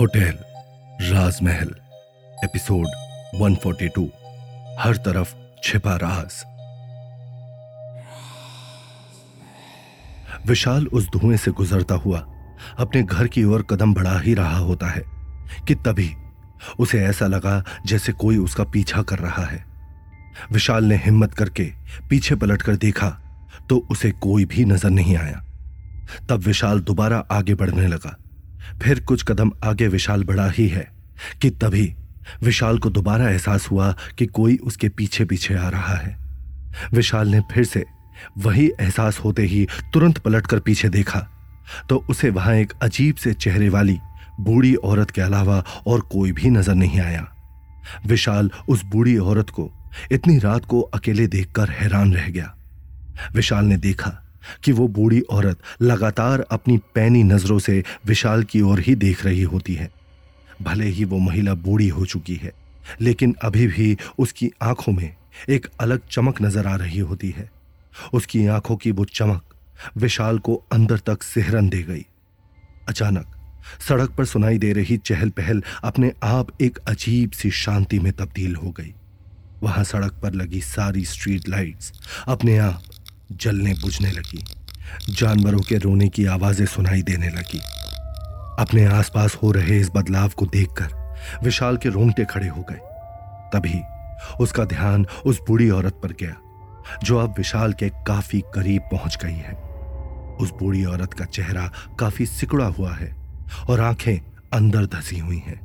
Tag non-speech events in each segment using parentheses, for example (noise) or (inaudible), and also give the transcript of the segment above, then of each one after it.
Hotel, राजमहल, episode 142 हर तरफ़ छिपा राज विशाल उस धुएँ से गुजरता हुआ, अपने घर की ओर कदम बढ़ा ही रहा होता है, कि तभी उसे ऐसा लगा जैसे कोई उसका पीछा कर रहा है। विशाल ने हिम्मत करके पीछे पलटकर देखा तो उसे कोई भी नज़र नहीं आया। तब विशाल दोबारा आगे बढ़ने लगा। फिर कुछ कदम आगे विशाल बढ़ा ही है कि तभी विशाल को दोबारा एहसास हुआ कि कोई उसके पीछे पीछे आ रहा है। विशाल ने फिर से वही एहसास होते ही तुरंत पलटकर पीछे देखा तो उसे वहाँ एक अजीब से चेहरे वाली बूढ़ी औरत के अलावा और कोई भी नज़र नहीं आया। विशाल उस बूढ़ी औरत को इतनी रात को अकेले देखकर हैरान रह गया। विशाल ने देखा कि वो बूढ़ी औरत लगातार अपनी पैनी नज़रों से विशाल की ओर ही देख रही होती है। भले ही वो महिला बूढ़ी हो चुकी है, लेकिन अभी भी उसकी आँखों में एक अलग चमक नज़र आ रही होती है। उसकी आँखों की वो चमक विशाल को अंदर तक सेहरन दे गई। अचानक सड़क पर सुनाई दे रही चहल पहल अपने आप एक अजीब सी शांति में तब्दील हो गई। वहाँ सड़क पर लगी सारी स्ट्रीट लाइट्स अपने आप जलने बुझने लगी। जानवरों के रोने की आवाज़ें सुनाई देने लगी। अपने आसपास हो रहे इस बदलाव को देखकर विशाल के रोंगटे खड़े हो गए। तभी उसका ध्यान उस बूढ़ी औरत पर गया, जो अब विशाल के काफ़ी करीब पहुँच गई है। उस बूढ़ी औरत का चेहरा काफ़ी सिकुड़ा हुआ है और आँखें अंदर धसी हुई हैं।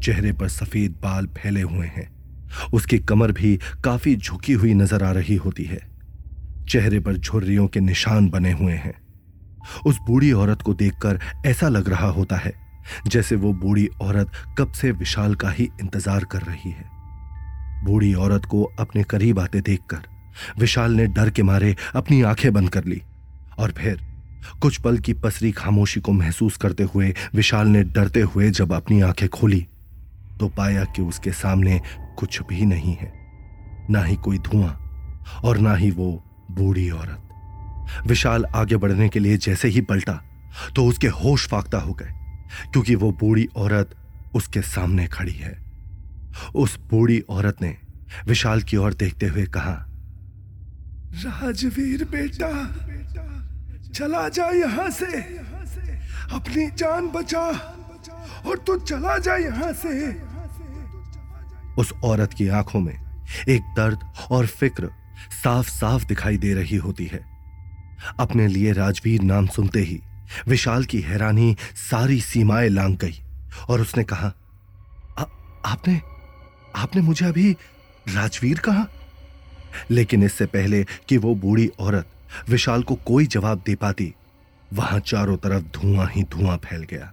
चेहरे पर सफ़ेद बाल फैले हुए हैं। उसकी कमर भी काफ़ी झुकी हुई नज़र आ रही होती है। चेहरे पर झुर्रियों के निशान बने हुए हैं। उस बूढ़ी औरत को देखकर ऐसा लग रहा होता है, जैसे वो बूढ़ी औरत कब से विशाल का ही इंतज़ार कर रही है। बूढ़ी औरत को अपने करीब आते देखकर विशाल ने डर के मारे अपनी आँखें बंद कर ली और फिर कुछ पल की पसरी खामोशी को महसूस करते हुए विशाल ने डरते हुए जब अपनी आँखें खोली तो पाया कि उसके सामने कुछ भी नहीं है। ना ही कोई धुआँ और ना ही वो बूढ़ी औरत। विशाल आगे बढ़ने के लिए जैसे ही पलटा तो उसके होश फाख्ता हो गए, क्योंकि वो बूढ़ी औरत उसके सामने खड़ी है। उस बूढ़ी औरत ने विशाल की ओर देखते हुए कहा, राजवीर बेटा, चला जा यहाँ से। अपनी जान बचा और तू चला जा यहाँ से। उस औरत की आँखों में एक दर्द और फ़िक्र साफ़ साफ़ दिखाई दे रही होती है। अपने लिए राजवीर नाम सुनते ही विशाल की हैरानी सारी सीमाएँ लांग गई और उसने कहा आ, आपने आपने मुझे अभी राजवीर कहा? लेकिन इससे पहले कि वो बूढ़ी औरत विशाल को कोई जवाब दे पाती वहाँ चारों तरफ़ धुआँ ही धुआँ फैल गया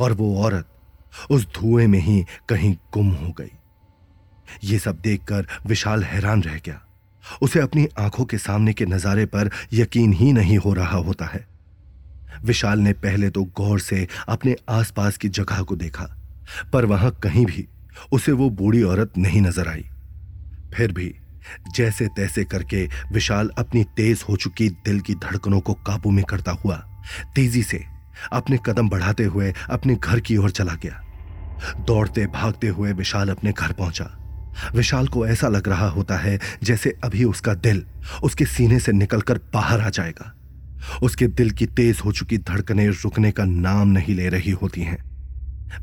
और वो औरत उस धुएँ में ही कहीं गुम हो गई। ये सब देखकर विशाल हैरान रह गया। उसे अपनी आँखों के सामने के नजारे पर यकीन ही नहीं हो रहा होता है। विशाल ने पहले तो गौर से अपने आसपास की जगह को देखा, पर वहाँ कहीं भी उसे वो बूढ़ी औरत नहीं नज़र आई। फिर भी जैसे तैसे करके विशाल अपनी तेज हो चुकी दिल की धड़कनों को काबू में करता हुआ तेज़ी से अपने कदम बढ़ाते हुए अपने घर की ओर चला गया। दौड़ते भागते हुए विशाल अपने घर पहुँचा। विशाल को ऐसा लग रहा होता है जैसे अभी उसका दिल उसके सीने से निकलकर बाहर आ जाएगा। उसके दिल की तेज हो चुकी धड़कनें रुकने का नाम नहीं ले रही होती हैं।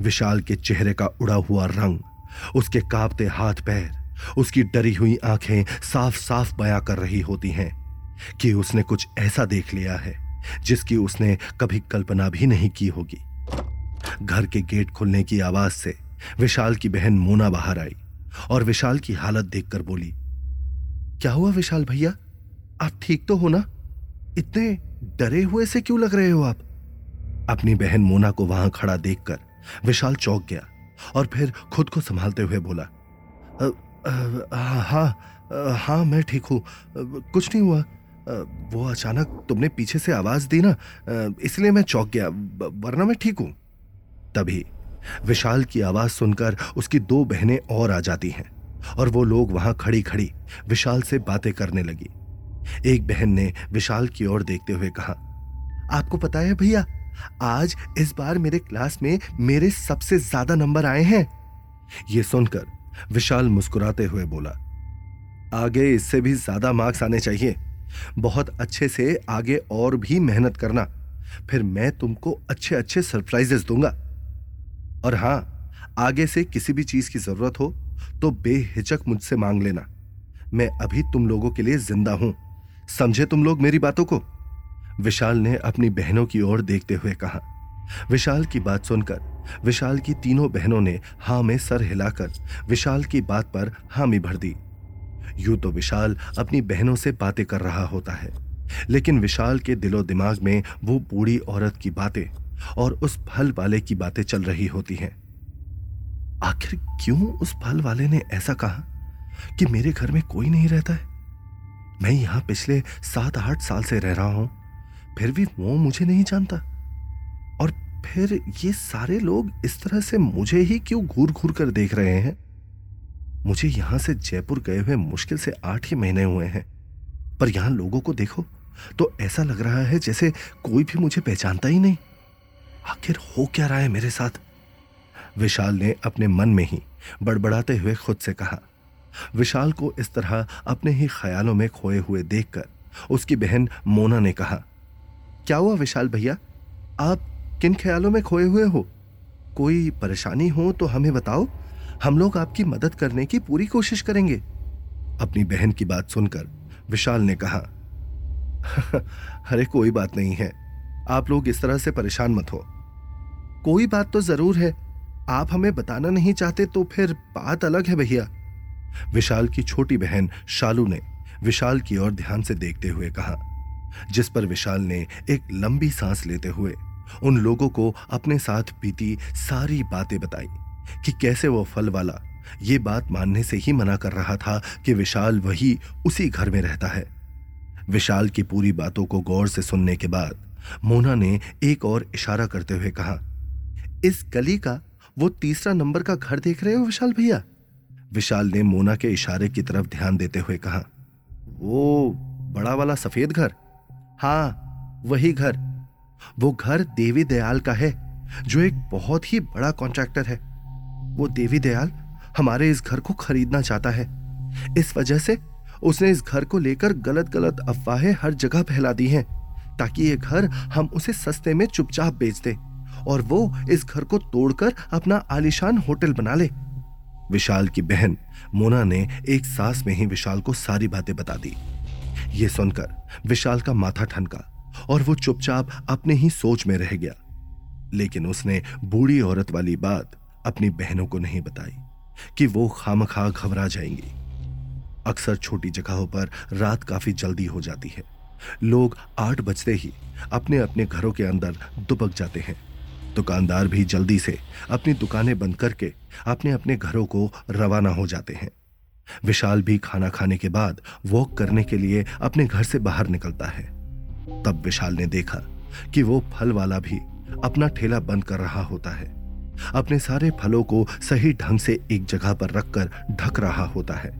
विशाल के चेहरे का उड़ा हुआ रंग, उसके कांपते हाथ पैर, उसकी डरी हुई आँखें साफ़ साफ़ बयां कर रही होती हैं कि उसने कुछ ऐसा देख लिया है जिसकी उसने कभी कल्पना भी नहीं की होगी। घर के गेट खुलने की आवाज़ से विशाल की बहन मोना बाहर आई। और विशाल की हालत देखकर बोली, क्या हुआ विशाल भैया? आप ठीक तो हो ना? इतने डरे हुए से क्यों लग रहे हो आप? अपनी बहन मोना को वहाँ खड़ा देखकर विशाल चौक गया और फिर खुद को संभालते हुए बोला हाँ हाँ मैं ठीक हूँ। कुछ नहीं हुआ। वो अचानक तुमने पीछे से आवाज़ दी ना? इसलिए मैं चौक गया वरना मैं ठीक हूँ। तभी विशाल की आवाज़ सुनकर उसकी दो बहनें और आ जाती हैं और वो लोग वहाँ खड़ी खड़ी विशाल से बातें करने लगी। एक बहन ने विशाल की ओर देखते हुए कहा, आपको पता है भैया, आज इस बार मेरे क्लास में मेरे सबसे ज़्यादा नंबर आए हैं। यह सुनकर विशाल मुस्कुराते हुए बोला, आगे इससे भी ज़्यादा मार्क्स आने चाहिए। बहुत अच्छे से आगे और भी मेहनत करना। फिर मैं तुमको अच्छे अच्छे सरप्राइजेस दूँगा। और हाँ, आगे से किसी भी चीज़ की ज़रूरत हो तो बेहिचक मुझसे मांग लेना। मैं अभी तुम लोगों के लिए ज़िंदा हूँ। समझे तुम लोग मेरी बातों को? विशाल ने अपनी बहनों की ओर देखते हुए कहा। विशाल की बात सुनकर, विशाल की तीनों बहनों ने हाँ में सर हिलाकर विशाल की बात पर हामी भर दी। यूँ तो विशाल अपनी बहनों से बातें कर रहा होता है, लेकिन विशाल के दिलो दिमाग में वो बूढ़ी औरत की बातें और उस फल वाले की बातें चल रही होती हैं। आखिर क्यों उस फल वाले ने ऐसा कहा कि मेरे घर में कोई नहीं रहता है? मैं यहाँ पिछले सात आठ साल से रह रहा हूँ, फिर भी वो मुझे नहीं जानता। और फिर ये सारे लोग इस तरह से मुझे ही क्यों घूर घूर कर देख रहे हैं? मुझे यहाँ से जयपुर गए हुए मुश्किल से आठ ही महीने हुए हैं, पर यहाँ लोगों को देखो तो ऐसा लग रहा है जैसे कोई भी मुझे पहचानता ही नहीं। आखिर हो क्या रहा है मेरे साथ? विशाल ने अपने मन में ही बड़बड़ाते हुए खुद से कहा। विशाल को इस तरह अपने ही ख्यालों में खोए हुए देखकर उसकी बहन मोना ने कहा, क्या हुआ विशाल भैया? आप किन ख्यालों में खोए हुए हो? कोई परेशानी हो तो हमें बताओ। हम लोग आपकी मदद करने की पूरी कोशिश करेंगे। अपनी बहन की बात सुनकर विशाल ने कहा, (laughs) अरे कोई बात नहीं है। आप लोग इस तरह से परेशान मत हो। कोई बात तो ज़रूर है। आप हमें बताना नहीं चाहते तो फिर बात अलग है भैया। विशाल की छोटी बहन शालू ने विशाल की ओर ध्यान से देखते हुए कहा, जिस पर विशाल ने एक लंबी सांस लेते हुए उन लोगों को अपने साथ बीती सारी बातें बताई कि कैसे वो फल वाला ये बात मानने से ही मना कर रहा था कि विशाल वही उसी घर में रहता है। विशाल की पूरी बातों को गौर से सुनने के बाद मोना ने एक और इशारा करते हुए कहा इस गली का वो तीसरा नंबर का घर देख रहे हो विशाल भैया? विशाल ने मोना के इशारे की तरफ़ ध्यान देते हुए कहा, वो बड़ा वाला सफ़ेद घर? हाँ वही घर। वो घर देवी दयाल का है, जो एक बहुत ही बड़ा कॉन्ट्रैक्टर है। वो देवी दयाल हमारे इस घर को खरीदना चाहता है। इस वजह से उसने इस घर को लेकर गलत गलत अफवाहें हर जगह फैला दी हैं, ताकि ये घर हम उसे सस्ते में चुपचाप बेच दे। और वो इस घर को तोड़कर अपना आलिशान होटल बना ले। विशाल की बहन मोना ने एक सांस में ही विशाल को सारी बातें बता दी। ये सुनकर विशाल का माथा ठनका और वो चुपचाप अपने ही सोच में रह गया। लेकिन उसने बूढ़ी औरत वाली बात अपनी बहनों को नहीं बताई कि वो खामखा घबरा जाएँगी। अक्सर छोटी जगहों पर रात काफ़ी जल्दी हो जाती है। लोग आठ बजते ही अपने अपने घरों के अंदर दुबक जाते हैं। दुकानदार भी जल्दी से अपनी दुकानें बंद करके अपने अपने घरों को रवाना हो जाते हैं। विशाल भी खाना खाने के बाद वॉक करने के लिए अपने घर से बाहर निकलता है। तब विशाल ने देखा कि वो फल वाला भी अपना ठेला बंद कर रहा होता है। अपने सारे फलों को सही ढंग से एक जगह पर रखकर ढक रहा होता है।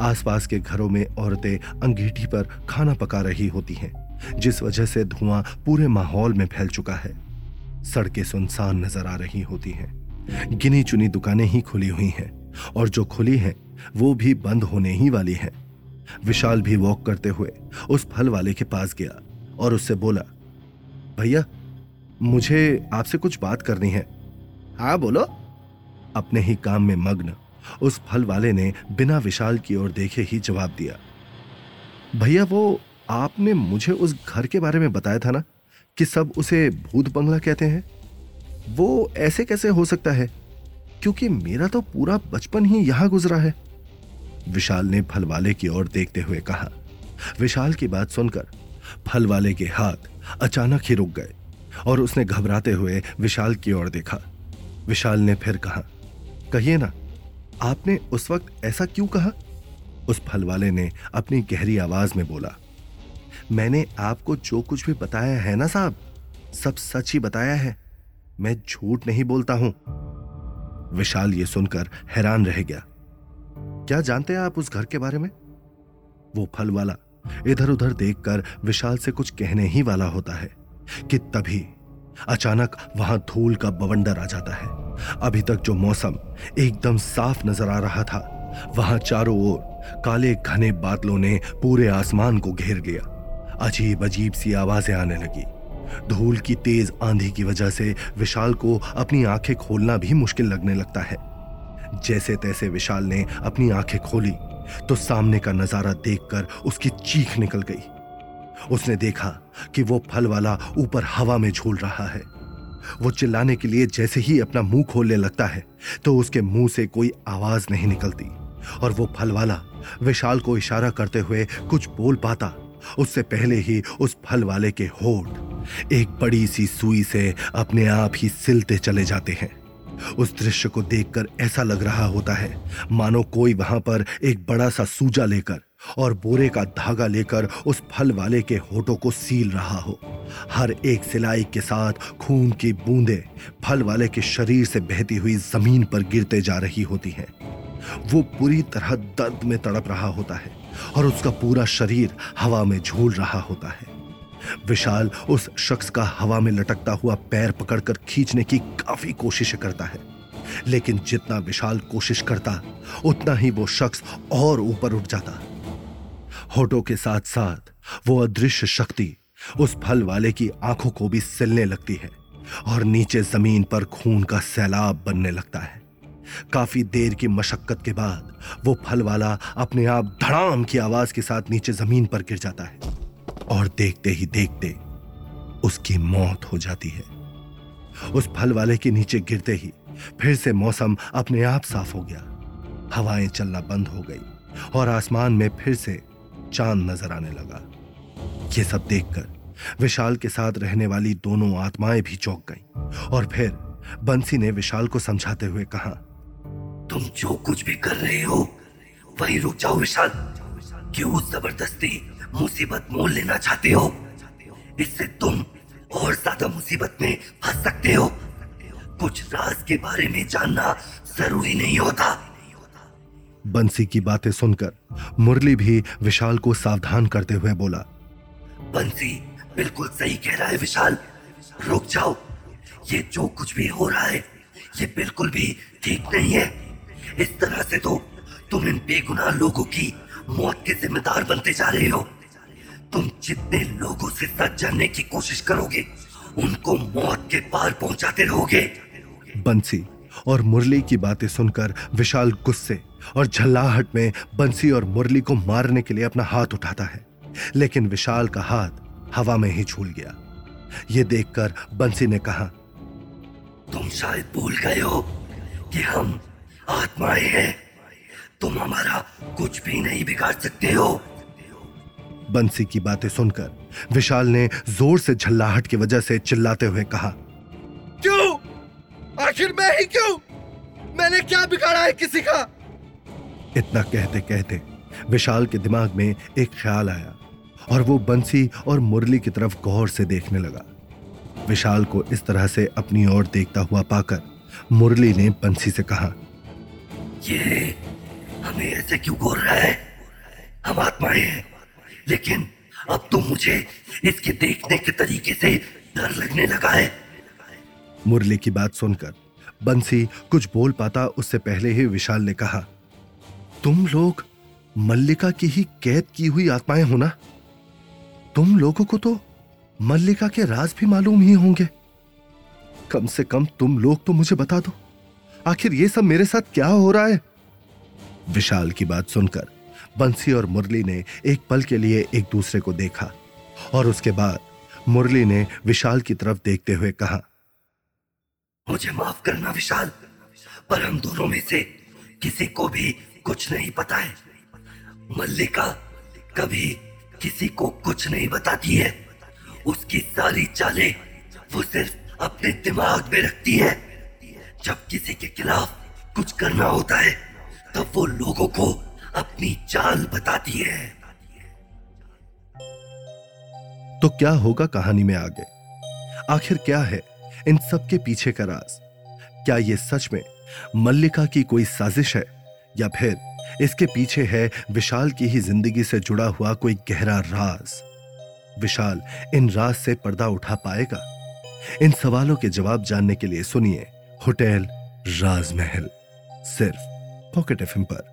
आसपास के घरों में औरतें अंगीठी पर खाना पका रही होती हैं, जिस वजह से धुआँ पूरे माहौल में फैल चुका है। सड़कें सुनसान नज़र आ रही होती हैं। गिनी चुनी दुकानें ही खुली हुई हैं और जो खुली हैं, वो भी बंद होने ही वाली हैं। विशाल भी वॉक करते हुए उस फल वाले के पास गया और उससे बोला, भैया, मुझे आपसे कुछ बात करनी है। हाँ बोलो। अपने ही काम में मग्न उस फल वाले ने बिना विशाल की ओर देखे ही जवाब दिया, भैया, वो आपने मुझे उस घर के बारे में बताया था ना? कि सब उसे भूत बंगला कहते हैं? वो ऐसे कैसे हो सकता है? क्योंकि मेरा तो पूरा बचपन ही यहाँ गुजरा है। विशाल ने फल वाले की ओर देखते हुए कहा। विशाल की बात सुनकर फल वाले के हाथ अचानक ही रुक गए और उसने घबराते हुए विशाल की ओर देखा। विशाल ने फिर कहा, कहिए ना, आपने उस वक्त ऐसा क्यों कहा? उस फल वाले ने अपनी गहरी आवाज़ में बोला मैंने आपको जो कुछ भी बताया है ना साहब, सब सच ही बताया है। मैं झूठ नहीं बोलता हूँ। विशाल ये सुनकर हैरान रह गया। क्या जानते हैं आप उस घर के बारे में? वो फल वाला इधर उधर देखकर विशाल से कुछ कहने ही वाला होता है कि तभी अचानक वहाँ धूल का बवंडर आ जाता है। अभी तक जो मौसम एकदम साफ़ नज़र आ रहा था, वहाँ चारों ओर काले घने बादलों ने पूरे आसमान को घेर लिया। अजीब अजीब सी आवाज़ें आने लगी। धूल की तेज आंधी की वजह से विशाल को अपनी आँखें खोलना भी मुश्किल लगने लगता है। जैसे तैसे विशाल ने अपनी आँखें खोली तो सामने का नज़ारा देखकर उसकी चीख निकल गई। उसने देखा कि वो फल वाला ऊपर हवा में झूल रहा है। वो चिल्लाने के लिए जैसे ही अपना मुँह खोलने लगता है तो उसके मुँह से कोई आवाज़ नहीं निकलती। और वो फल वाला विशाल को इशारा करते हुए कुछ बोल पाता उससे पहले ही उस फल वाले के होठ एक बड़ी सी सुई से अपने आप ही सिलते चले जाते हैं। उस दृश्य को देखकर ऐसा लग रहा होता है, मानो कोई वहाँ पर एक बड़ा सा सूजा लेकर और बोरे का धागा लेकर उस फल वाले के होठों को सील रहा हो। हर एक सिलाई के साथ खून की बूंदें फल वाले के शरीर से बहती हुई ज़मीन पर गिरते जा रही होती हैं। वो पूरी तरह दर्द में तड़प रहा होता है। और उसका पूरा शरीर हवा में झूल रहा होता है। विशाल उस शख्स का हवा में लटकता हुआ पैर पकड़कर खींचने की काफ़ी कोशिश करता है। लेकिन जितना विशाल कोशिश करता, उतना ही वो शख्स और ऊपर उठ जाता। होठों के साथ साथ वो अदृश्य शक्ति उस फल वाले की आँखों को भी सिलने लगती है और नीचे ज़मीन पर खून का सैलाब बनने लगता है। काफ़ी देर की मशक्कत के बाद, वो फल वाला अपने आप धड़ाम की आवाज़ के साथ नीचे ज़मीन पर गिर जाता है और देखते ही देखते उसकी मौत हो जाती है। उस फल वाले के नीचे गिरते ही फिर से मौसम अपने आप साफ़ हो गया। हवाएँ चलना बंद हो गई और आसमान में फिर से चाँद नज़र आने लगा। ये सब देखकर विशाल के साथ रहने वाली दोनों आत्माएँ भी चौंक गईं और फिर बंसी ने विशाल को समझाते हुए कहा तुम जो कुछ भी कर रहे हो वही रुक जाओ विशाल। क्यों ज़बरदस्ती मुसीबत मोल लेना चाहते हो? इससे तुम और ज़्यादा मुसीबत में फंस सकते हो। कुछ राज के बारे में जानना ज़रूरी नहीं होता। बंसी की बातें सुनकर मुरली भी विशाल को सावधान करते हुए बोला बंसी बिल्कुल सही कह रहा है विशाल। रुक जाओ। ये जो कुछ भी हो रहा है ये बिल्कुल भी ठीक नहीं है। इस तरह से तो तुम इन बेगुनाह लोगों की मौत के जिम्मेदार बनते जा रहे हो। तुम जितने लोगों से सच जानने की कोशिश करोगे उनको मौत के पार पहुंचाते रहोगे। बंसी और मुरली की बातें सुनकर विशाल गुस्से और झल्लाहट में बंसी और मुरली को मारने के लिए अपना हाथ उठाता है। लेकिन विशाल का हाथ हवा में ही झूल गया। यह देखकर बंसी ने कहा तुम शायद भूल गए हो कि हम आत्माएँ हैं। तुम हमारा कुछ भी नहीं बिगाड़ सकते हो। बंसी की बातें सुनकर विशाल ने ज़ोर से झल्लाहट की वजह से चिल्लाते हुए कहा क्यों? आखिर मैं ही क्यों? मैंने क्या बिगाड़ा है किसी का? इतना कहते कहते विशाल के दिमाग में एक ख्याल आया और वो बंसी और मुरली की तरफ़ गौर से देखने लगा। विशाल को इस तरह से अपनी ओर देखता हुआ पाकर मुरली ने बंसी से कहा ये हमें ऐसे क्यों बोल रहा है? हम आत्माएँ हैं। लेकिन अब तो मुझे इसके देखने के तरीके से डर लगने लगा है। मुरली की बात सुनकर बंसी कुछ बोल पाता, उससे पहले ही विशाल ने कहा, तुम लोग मल्लिका की ही कैद की हुई आत्माएँ हो ना? तुम लोगों को तो मल्लिका के राज भी मालूम ही होंगे। कम से कम तुम लोग तो मुझे बता दो। आखिर ये सब मेरे साथ क्या हो रहा है? विशाल की बात सुनकर बंसी और मुरली ने एक पल के लिए एक दूसरे को देखा और उसके बाद मुरली ने विशाल की तरफ़ देखते हुए कहा, मुझे माफ़ करना विशाल, पर हम दोनों में से किसी को भी कुछ नहीं पता है। मल्लिका कभी किसी को कुछ नहीं बताती है। उसकी सारी चालें वो सिर्फ़ अपने दिमाग में रखती है। जब किसी के खिलाफ कुछ करना होता है, तब वो लोगों को अपनी चाल बताती है। तो क्या होगा कहानी में आगे? आखिर क्या है इन सब के पीछे का राज? क्या ये सच में मल्लिका की कोई साजिश है? या फिर इसके पीछे है विशाल की ही ज़िंदगी से जुड़ा हुआ कोई गहरा राज? विशाल इन राज से पर्दा उठा पाएगा? इन सवालों के जवाब जानने के लिए सुनिए होटल राजमहल सिर्फ़ पॉकेट एफ़ पर।